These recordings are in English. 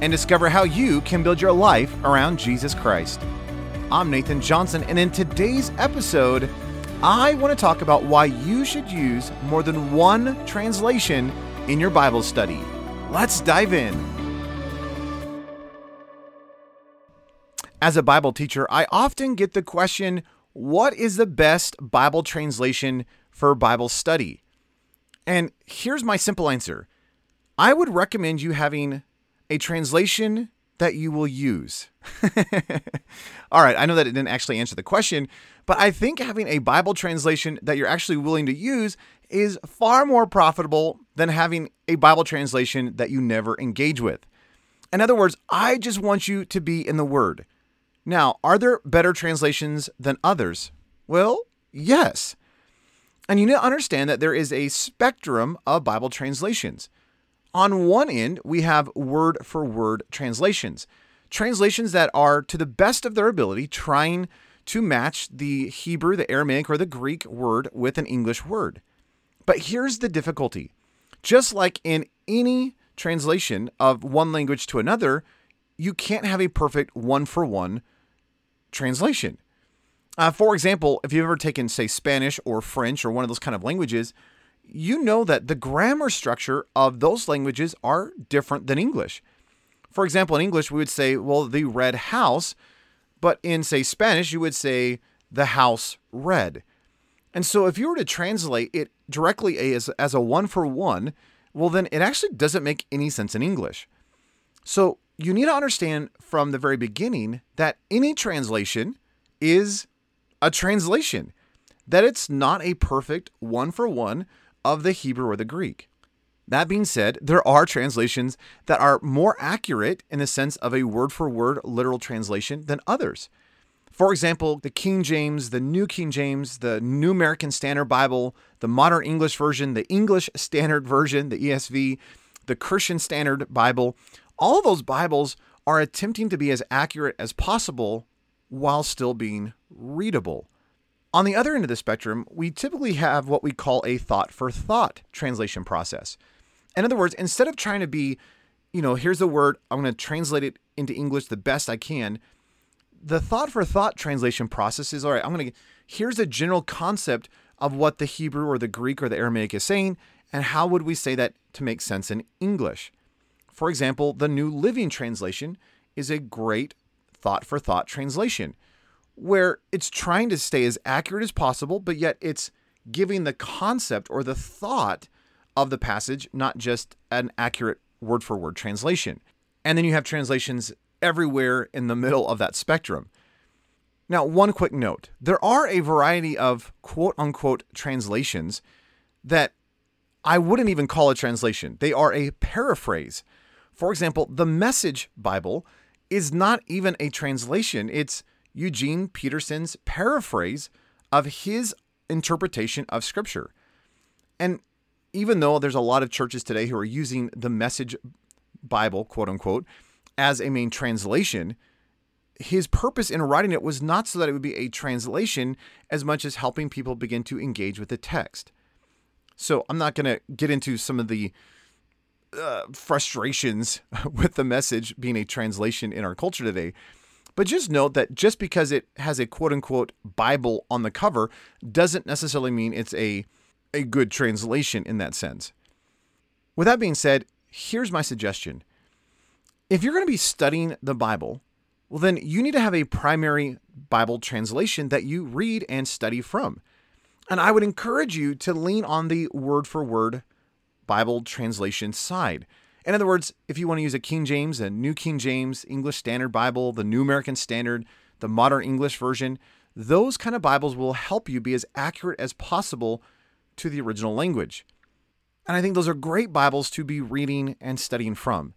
and discover how you can build your life around Jesus Christ. I'm Nathan Johnson, and in today's episode, I want to talk about why you should use more than one translation in your Bible study. Let's dive in. As a Bible teacher, I often get the question what is the best Bible translation for Bible study? And here's my simple answer I would recommend you having a translation that you will use. All right, I know that it didn't actually answer the question, but I think having a Bible translation that you're actually willing to use is far more profitable than having a Bible translation that you never engage with. In other words, I just want you to be in the Word. Now, are there better translations than others? Well, yes. And you need to understand that there is a spectrum of Bible translations. On one end, we have word for word translations, translations that are, to the best of their ability, trying to match the Hebrew, the Aramaic, or the Greek word with an English word. But here's the difficulty just like in any translation of one language to another, you can't have a perfect one for one translation. Uh, for example, if you've ever taken, say, Spanish or French or one of those kind of languages, you know that the grammar structure of those languages are different than English. For example, in English, we would say, well, the red house, but in, say, Spanish, you would say the house red. And so if you were to translate it directly as, as a one for one, well, then it actually doesn't make any sense in English. So you need to understand from the very beginning that any translation is a translation, that it's not a perfect one for one of the Hebrew or the Greek. That being said, there are translations that are more accurate in the sense of a word for word literal translation than others. For example, the King James, the New King James, the New American Standard Bible, the Modern English Version, the English Standard Version, the ESV, the Christian Standard Bible, all those Bibles are attempting to be as accurate as possible while still being readable. On the other end of the spectrum, we typically have what we call a thought for thought translation process. In other words, instead of trying to be, you know, here's the word, I'm going to translate it into English the best I can, the thought for thought translation process is all right, I'm going to, here's a general concept of what the Hebrew or the Greek or the Aramaic is saying, and how would we say that to make sense in English? For example, the New Living Translation is a great thought for thought translation where it's trying to stay as accurate as possible, but yet it's giving the concept or the thought of the passage, not just an accurate word for word translation. And then you have translations everywhere in the middle of that spectrum. Now, one quick note there are a variety of quote unquote translations that I wouldn't even call a translation, they are a paraphrase. For example, the Message Bible is not even a translation, it's Eugene Peterson's paraphrase of his interpretation of Scripture. And even though there's a lot of churches today who are using the Message Bible, quote unquote, as a main translation, his purpose in writing it was not so that it would be a translation as much as helping people begin to engage with the text. So I'm not going to get into some of the uh, frustrations with the message being a translation in our culture today. But just note that just because it has a quote unquote Bible on the cover doesn't necessarily mean it's a, a good translation in that sense. With that being said, here's my suggestion. If you're going to be studying the Bible, well, then you need to have a primary Bible translation that you read and study from. And I would encourage you to lean on the word for word Bible translation side. In other words, if you want to use a King James, a New King James, English Standard Bible, the New American Standard, the Modern English Version, those kind of Bibles will help you be as accurate as possible to the original language. And I think those are great Bibles to be reading and studying from.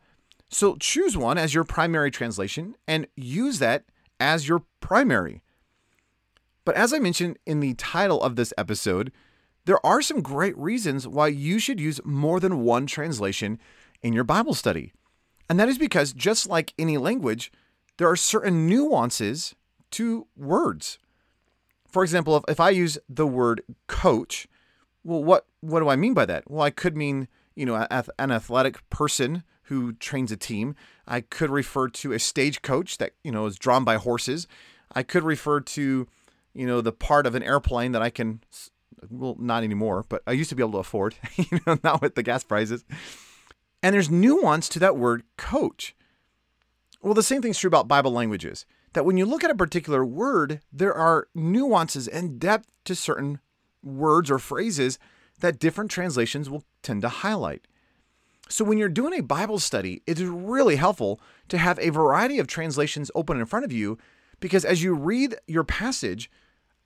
So choose one as your primary translation and use that as your primary. But as I mentioned in the title of this episode, there are some great reasons why you should use more than one translation in your Bible study. And that is because, just like any language, there are certain nuances to words. For example, if, if I use the word coach, well, what, what do I mean by that? Well, I could mean, you know, an athletic person who trains a team. I could refer to a stagecoach that, you know, is drawn by horses. I could refer to, you know, the part of an airplane that I can, well, not anymore, but I used to be able to afford, you know, not with the gas prices. And there's nuance to that word coach. Well, the same thing's true about Bible languages. That when you look at a particular word, there are nuances and depth to certain words or phrases that different translations will tend to highlight. So, when you're doing a Bible study, it is really helpful to have a variety of translations open in front of you because as you read your passage,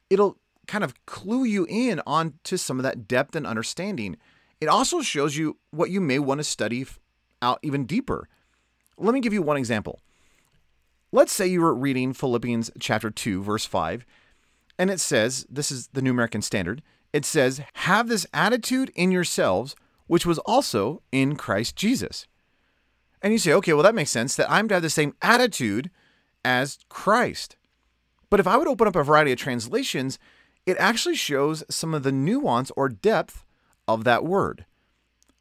it'll kind of clue you in on to some of that depth and understanding. It also shows you what you may want to study out even deeper. Let me give you one example. Let's say you were reading Philippians chapter 2 verse 5 and it says, this is the New American Standard. It says, "Have this attitude in yourselves which was also in Christ Jesus. And you say, okay, well, that makes sense that I'm to have the same attitude as Christ. But if I would open up a variety of translations, it actually shows some of the nuance or depth of that word.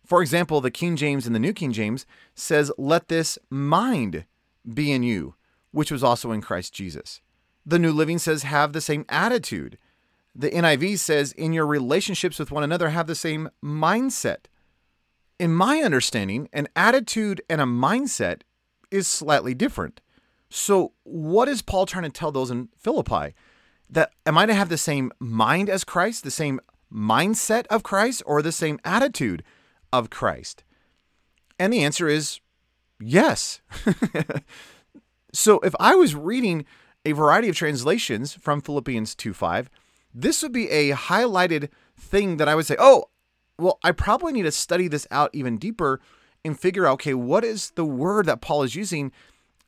For example, the King James and the New King James says, Let this mind be in you, which was also in Christ Jesus. The New Living says, Have the same attitude. The NIV says, In your relationships with one another, have the same mindset in my understanding, an attitude and a mindset is slightly different. So, what is Paul trying to tell those in Philippi? That am I to have the same mind as Christ, the same mindset of Christ, or the same attitude of Christ? And the answer is yes. so, if I was reading a variety of translations from Philippians 2 5, this would be a highlighted thing that I would say, oh, well, I probably need to study this out even deeper and figure out okay, what is the word that Paul is using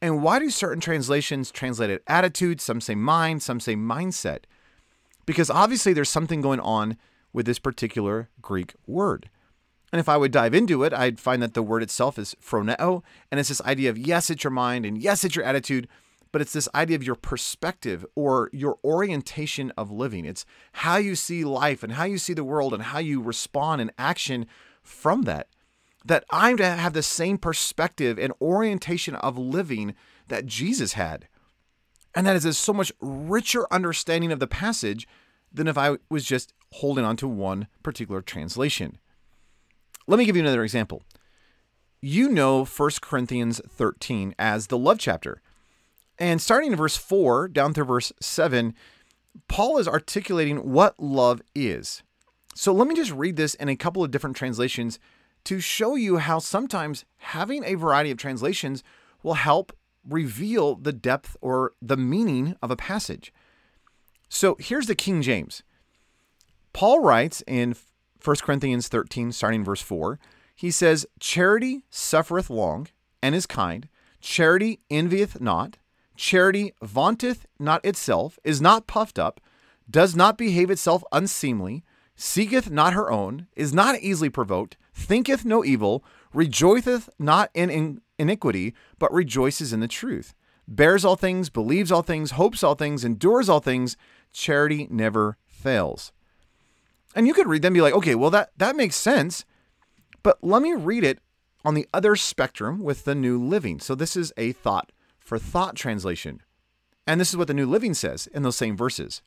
and why do certain translations translate it attitude, some say mind, some say mindset? Because obviously there's something going on with this particular Greek word. And if I would dive into it, I'd find that the word itself is phroneo, and it's this idea of yes, it's your mind, and yes, it's your attitude, but it's this idea of your perspective or your orientation of living. It's how you see life and how you see the world and how you respond in action from that. That I'm to have the same perspective and orientation of living that Jesus had. And that is a so much richer understanding of the passage than if I was just holding on to one particular translation. Let me give you another example. You know 1 Corinthians 13 as the love chapter. And starting in verse 4 down through verse 7, Paul is articulating what love is. So let me just read this in a couple of different translations to show you how sometimes having a variety of translations will help reveal the depth or the meaning of a passage. So here's the King James. Paul writes in 1 Corinthians 13, starting verse 4, he says, Charity suffereth long and is kind. Charity envieth not. Charity vaunteth not itself, is not puffed up, does not behave itself unseemly, seeketh not her own, is not easily provoked, thinketh no evil, rejoiceth not in iniquity, but rejoices in the truth, bears all things, believes all things, hopes all things, endures all things. Charity never fails. And you could read them be like, okay, well, that, that makes sense. But let me read it on the other spectrum with the New Living. So this is a thought for thought translation. And this is what the New Living says in those same verses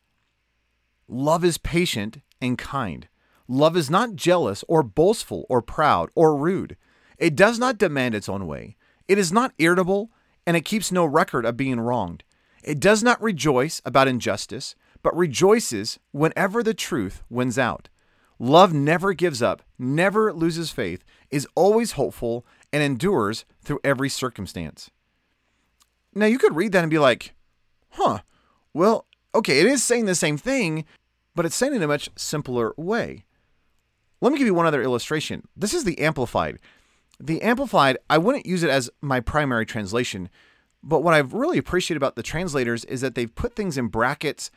Love is patient and kind. Love is not jealous or boastful or proud or rude. It does not demand its own way. It is not irritable and it keeps no record of being wronged. It does not rejoice about injustice, but rejoices whenever the truth wins out. Love never gives up, never loses faith, is always hopeful, and endures through every circumstance. Now, you could read that and be like, huh, well, okay, it is saying the same thing, but it's saying it in a much simpler way. Let me give you one other illustration. This is the Amplified. The Amplified, I wouldn't use it as my primary translation, but what I've really appreciated about the translators is that they've put things in brackets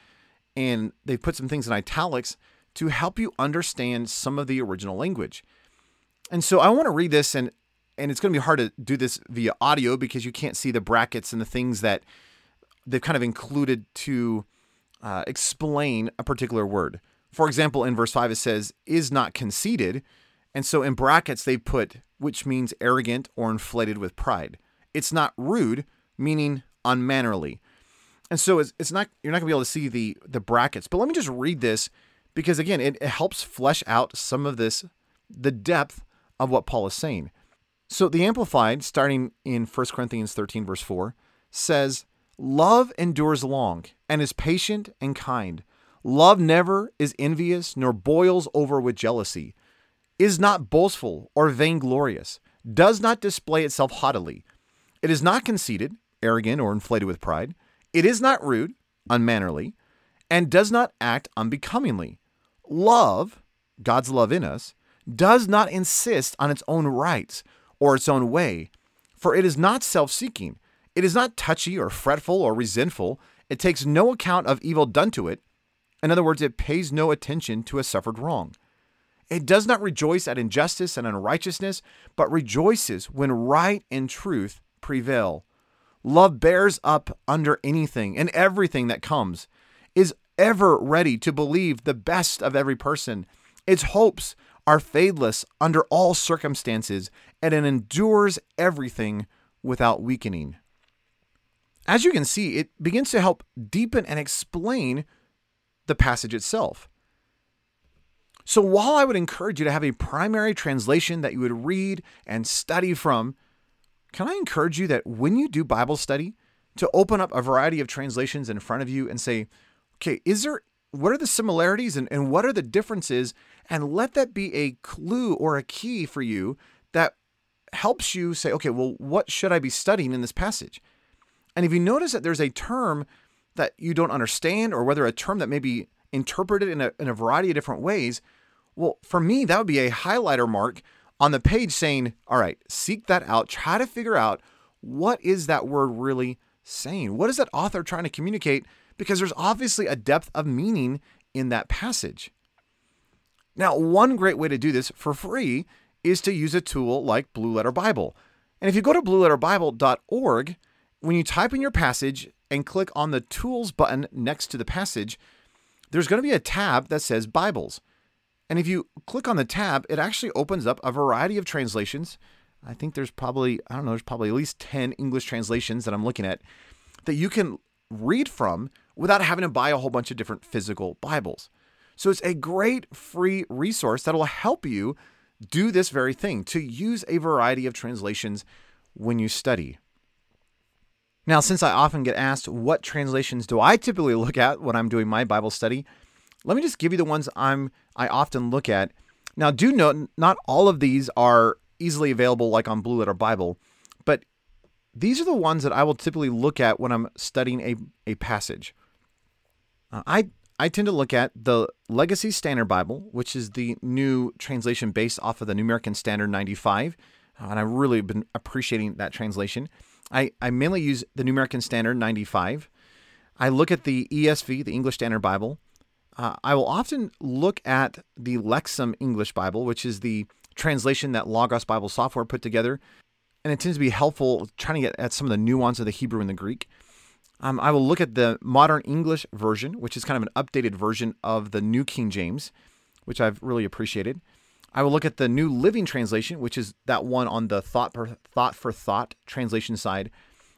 and they've put some things in italics to help you understand some of the original language. And so I want to read this and and it's going to be hard to do this via audio because you can't see the brackets and the things that they've kind of included to uh, explain a particular word. For example, in verse 5, it says, is not conceited. And so in brackets, they put, which means arrogant or inflated with pride. It's not rude, meaning unmannerly. And so it's, it's not, you're not gonna be able to see the, the brackets, but let me just read this because again, it, it helps flesh out some of this, the depth of what Paul is saying. So the Amplified, starting in 1 Corinthians 13, verse 4, says, Love endures long and is patient and kind. Love never is envious nor boils over with jealousy, is not boastful or vainglorious, does not display itself haughtily. It is not conceited, arrogant, or inflated with pride. It is not rude, unmannerly, and does not act unbecomingly. Love, God's love in us, does not insist on its own rights or its own way, for it is not self seeking. It is not touchy or fretful or resentful. It takes no account of evil done to it. In other words, it pays no attention to a suffered wrong. It does not rejoice at injustice and unrighteousness, but rejoices when right and truth prevail. Love bears up under anything and everything that comes, is ever ready to believe the best of every person. Its hopes are fadeless under all circumstances, and it endures everything without weakening. As you can see, it begins to help deepen and explain the passage itself. So, while I would encourage you to have a primary translation that you would read and study from, can I encourage you that when you do Bible study, to open up a variety of translations in front of you and say, okay, is there what are the similarities and, and what are the differences? And let that be a clue or a key for you that helps you say, okay, well, what should I be studying in this passage? And if you notice that there's a term that you don't understand, or whether a term that may be interpreted in a, in a variety of different ways, well, for me, that would be a highlighter mark on the page saying, all right, seek that out, try to figure out what is that word really saying? What is that author trying to communicate? Because there's obviously a depth of meaning in that passage. Now, one great way to do this for free is to use a tool like Blue Letter Bible. And if you go to blueletterbible.org, when you type in your passage and click on the Tools button next to the passage, there's going to be a tab that says Bibles. And if you click on the tab, it actually opens up a variety of translations. I think there's probably, I don't know, there's probably at least 10 English translations that I'm looking at that you can read from without having to buy a whole bunch of different physical Bibles. So it's a great free resource that will help you do this very thing to use a variety of translations when you study. Now, since I often get asked what translations do I typically look at when I'm doing my Bible study, let me just give you the ones I'm I often look at. Now, do note not all of these are easily available like on Blue Letter Bible, but these are the ones that I will typically look at when I'm studying a, a passage. Uh, I I tend to look at the Legacy Standard Bible, which is the new translation based off of the New American Standard 95, uh, and I've really been appreciating that translation. I, I mainly use the New American Standard 95. I look at the ESV, the English Standard Bible. Uh, I will often look at the Lexham English Bible, which is the translation that Logos Bible Software put together. and it tends to be helpful trying to get at some of the nuance of the Hebrew and the Greek. Um, I will look at the modern English version, which is kind of an updated version of the New King James, which I've really appreciated. I will look at the New Living Translation, which is that one on the thought thought for thought translation side.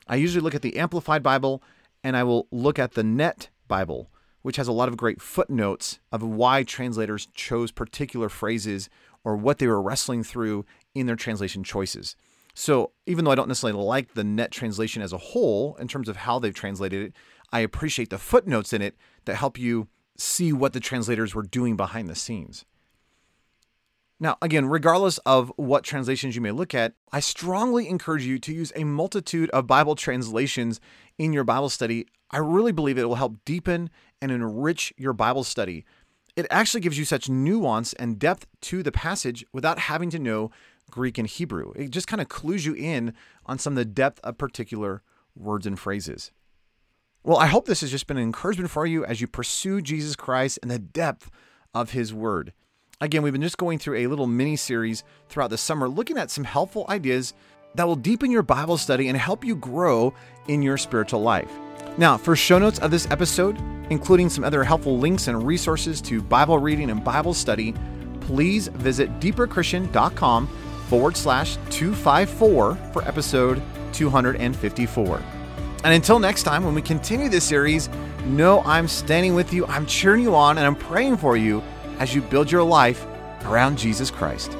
I usually look at the Amplified Bible, and I will look at the Net Bible, which has a lot of great footnotes of why translators chose particular phrases or what they were wrestling through in their translation choices. So even though I don't necessarily like the net translation as a whole in terms of how they've translated it, I appreciate the footnotes in it that help you see what the translators were doing behind the scenes. Now, again, regardless of what translations you may look at, I strongly encourage you to use a multitude of Bible translations in your Bible study. I really believe it will help deepen and enrich your Bible study. It actually gives you such nuance and depth to the passage without having to know Greek and Hebrew. It just kind of clues you in on some of the depth of particular words and phrases. Well, I hope this has just been an encouragement for you as you pursue Jesus Christ and the depth of his word. Again, we've been just going through a little mini series throughout the summer looking at some helpful ideas that will deepen your Bible study and help you grow in your spiritual life. Now, for show notes of this episode, including some other helpful links and resources to Bible reading and Bible study, please visit deeperchristian.com forward slash 254 for episode 254. And until next time, when we continue this series, know I'm standing with you, I'm cheering you on, and I'm praying for you as you build your life around Jesus Christ.